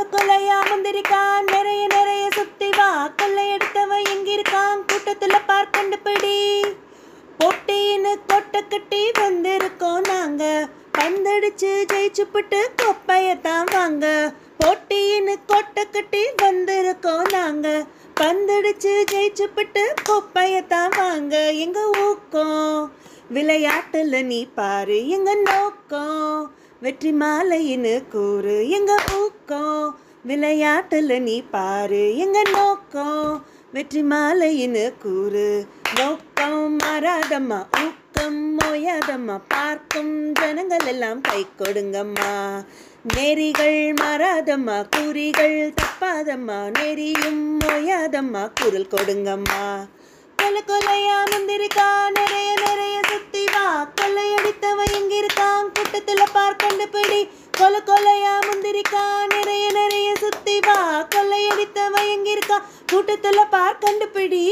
கொல கொலையா நிறைய நிறைய சுத்தி வா கொள்ளையடித்தவன் எங்கிருக்கான் கூட்டத்துல பார் கண்டுபிடி. போட்டின்னு கொட்டை கட்டி வந்திருக்கோம் நாங்க. பந்தடிச்சு ஜெயிச்சுப்பிட்டு கொப்பையத்தான் வாங்க. போட்டின்னு கொட்டை கட்டி வந்திருக்கோம் நாங்க. பந்தடிச்சு ஜெயிச்சுப்பிட்டு கொப்பையத்தான் வாங்க. எங்க ஊக்கம்? விளையாட்டுல நீ பாரு எங்க நோக்கம்? வெற்றி மாலைன்னு கூறு எங்க ஊக்கம்? விளையாட்டுல நீ பாரு எங்க நோக்கம்? வெற்றி மாலைன்னு கூறு நோக்கம் மாறாதம்மா ஊக்கம் மோயாதம்மா பார்க்கும் ஜனங்கள் எல்லாம் கை கொடுங்கம்மா. நெறிகள் மாறாதம்மா குறிகள் தப்பாதம்மா நெறியும் மோயாதம்மா குரல் கொடுங்கம்மா. கொலை கொலையா முந்திரிக்கா பார் கொல கொலையா முந்திரிக்கா நிறைய நிறைய சுத்தி வா கொள்ளையடித்த எங்க கூட்டத்துல பார் கண்டுபிடி.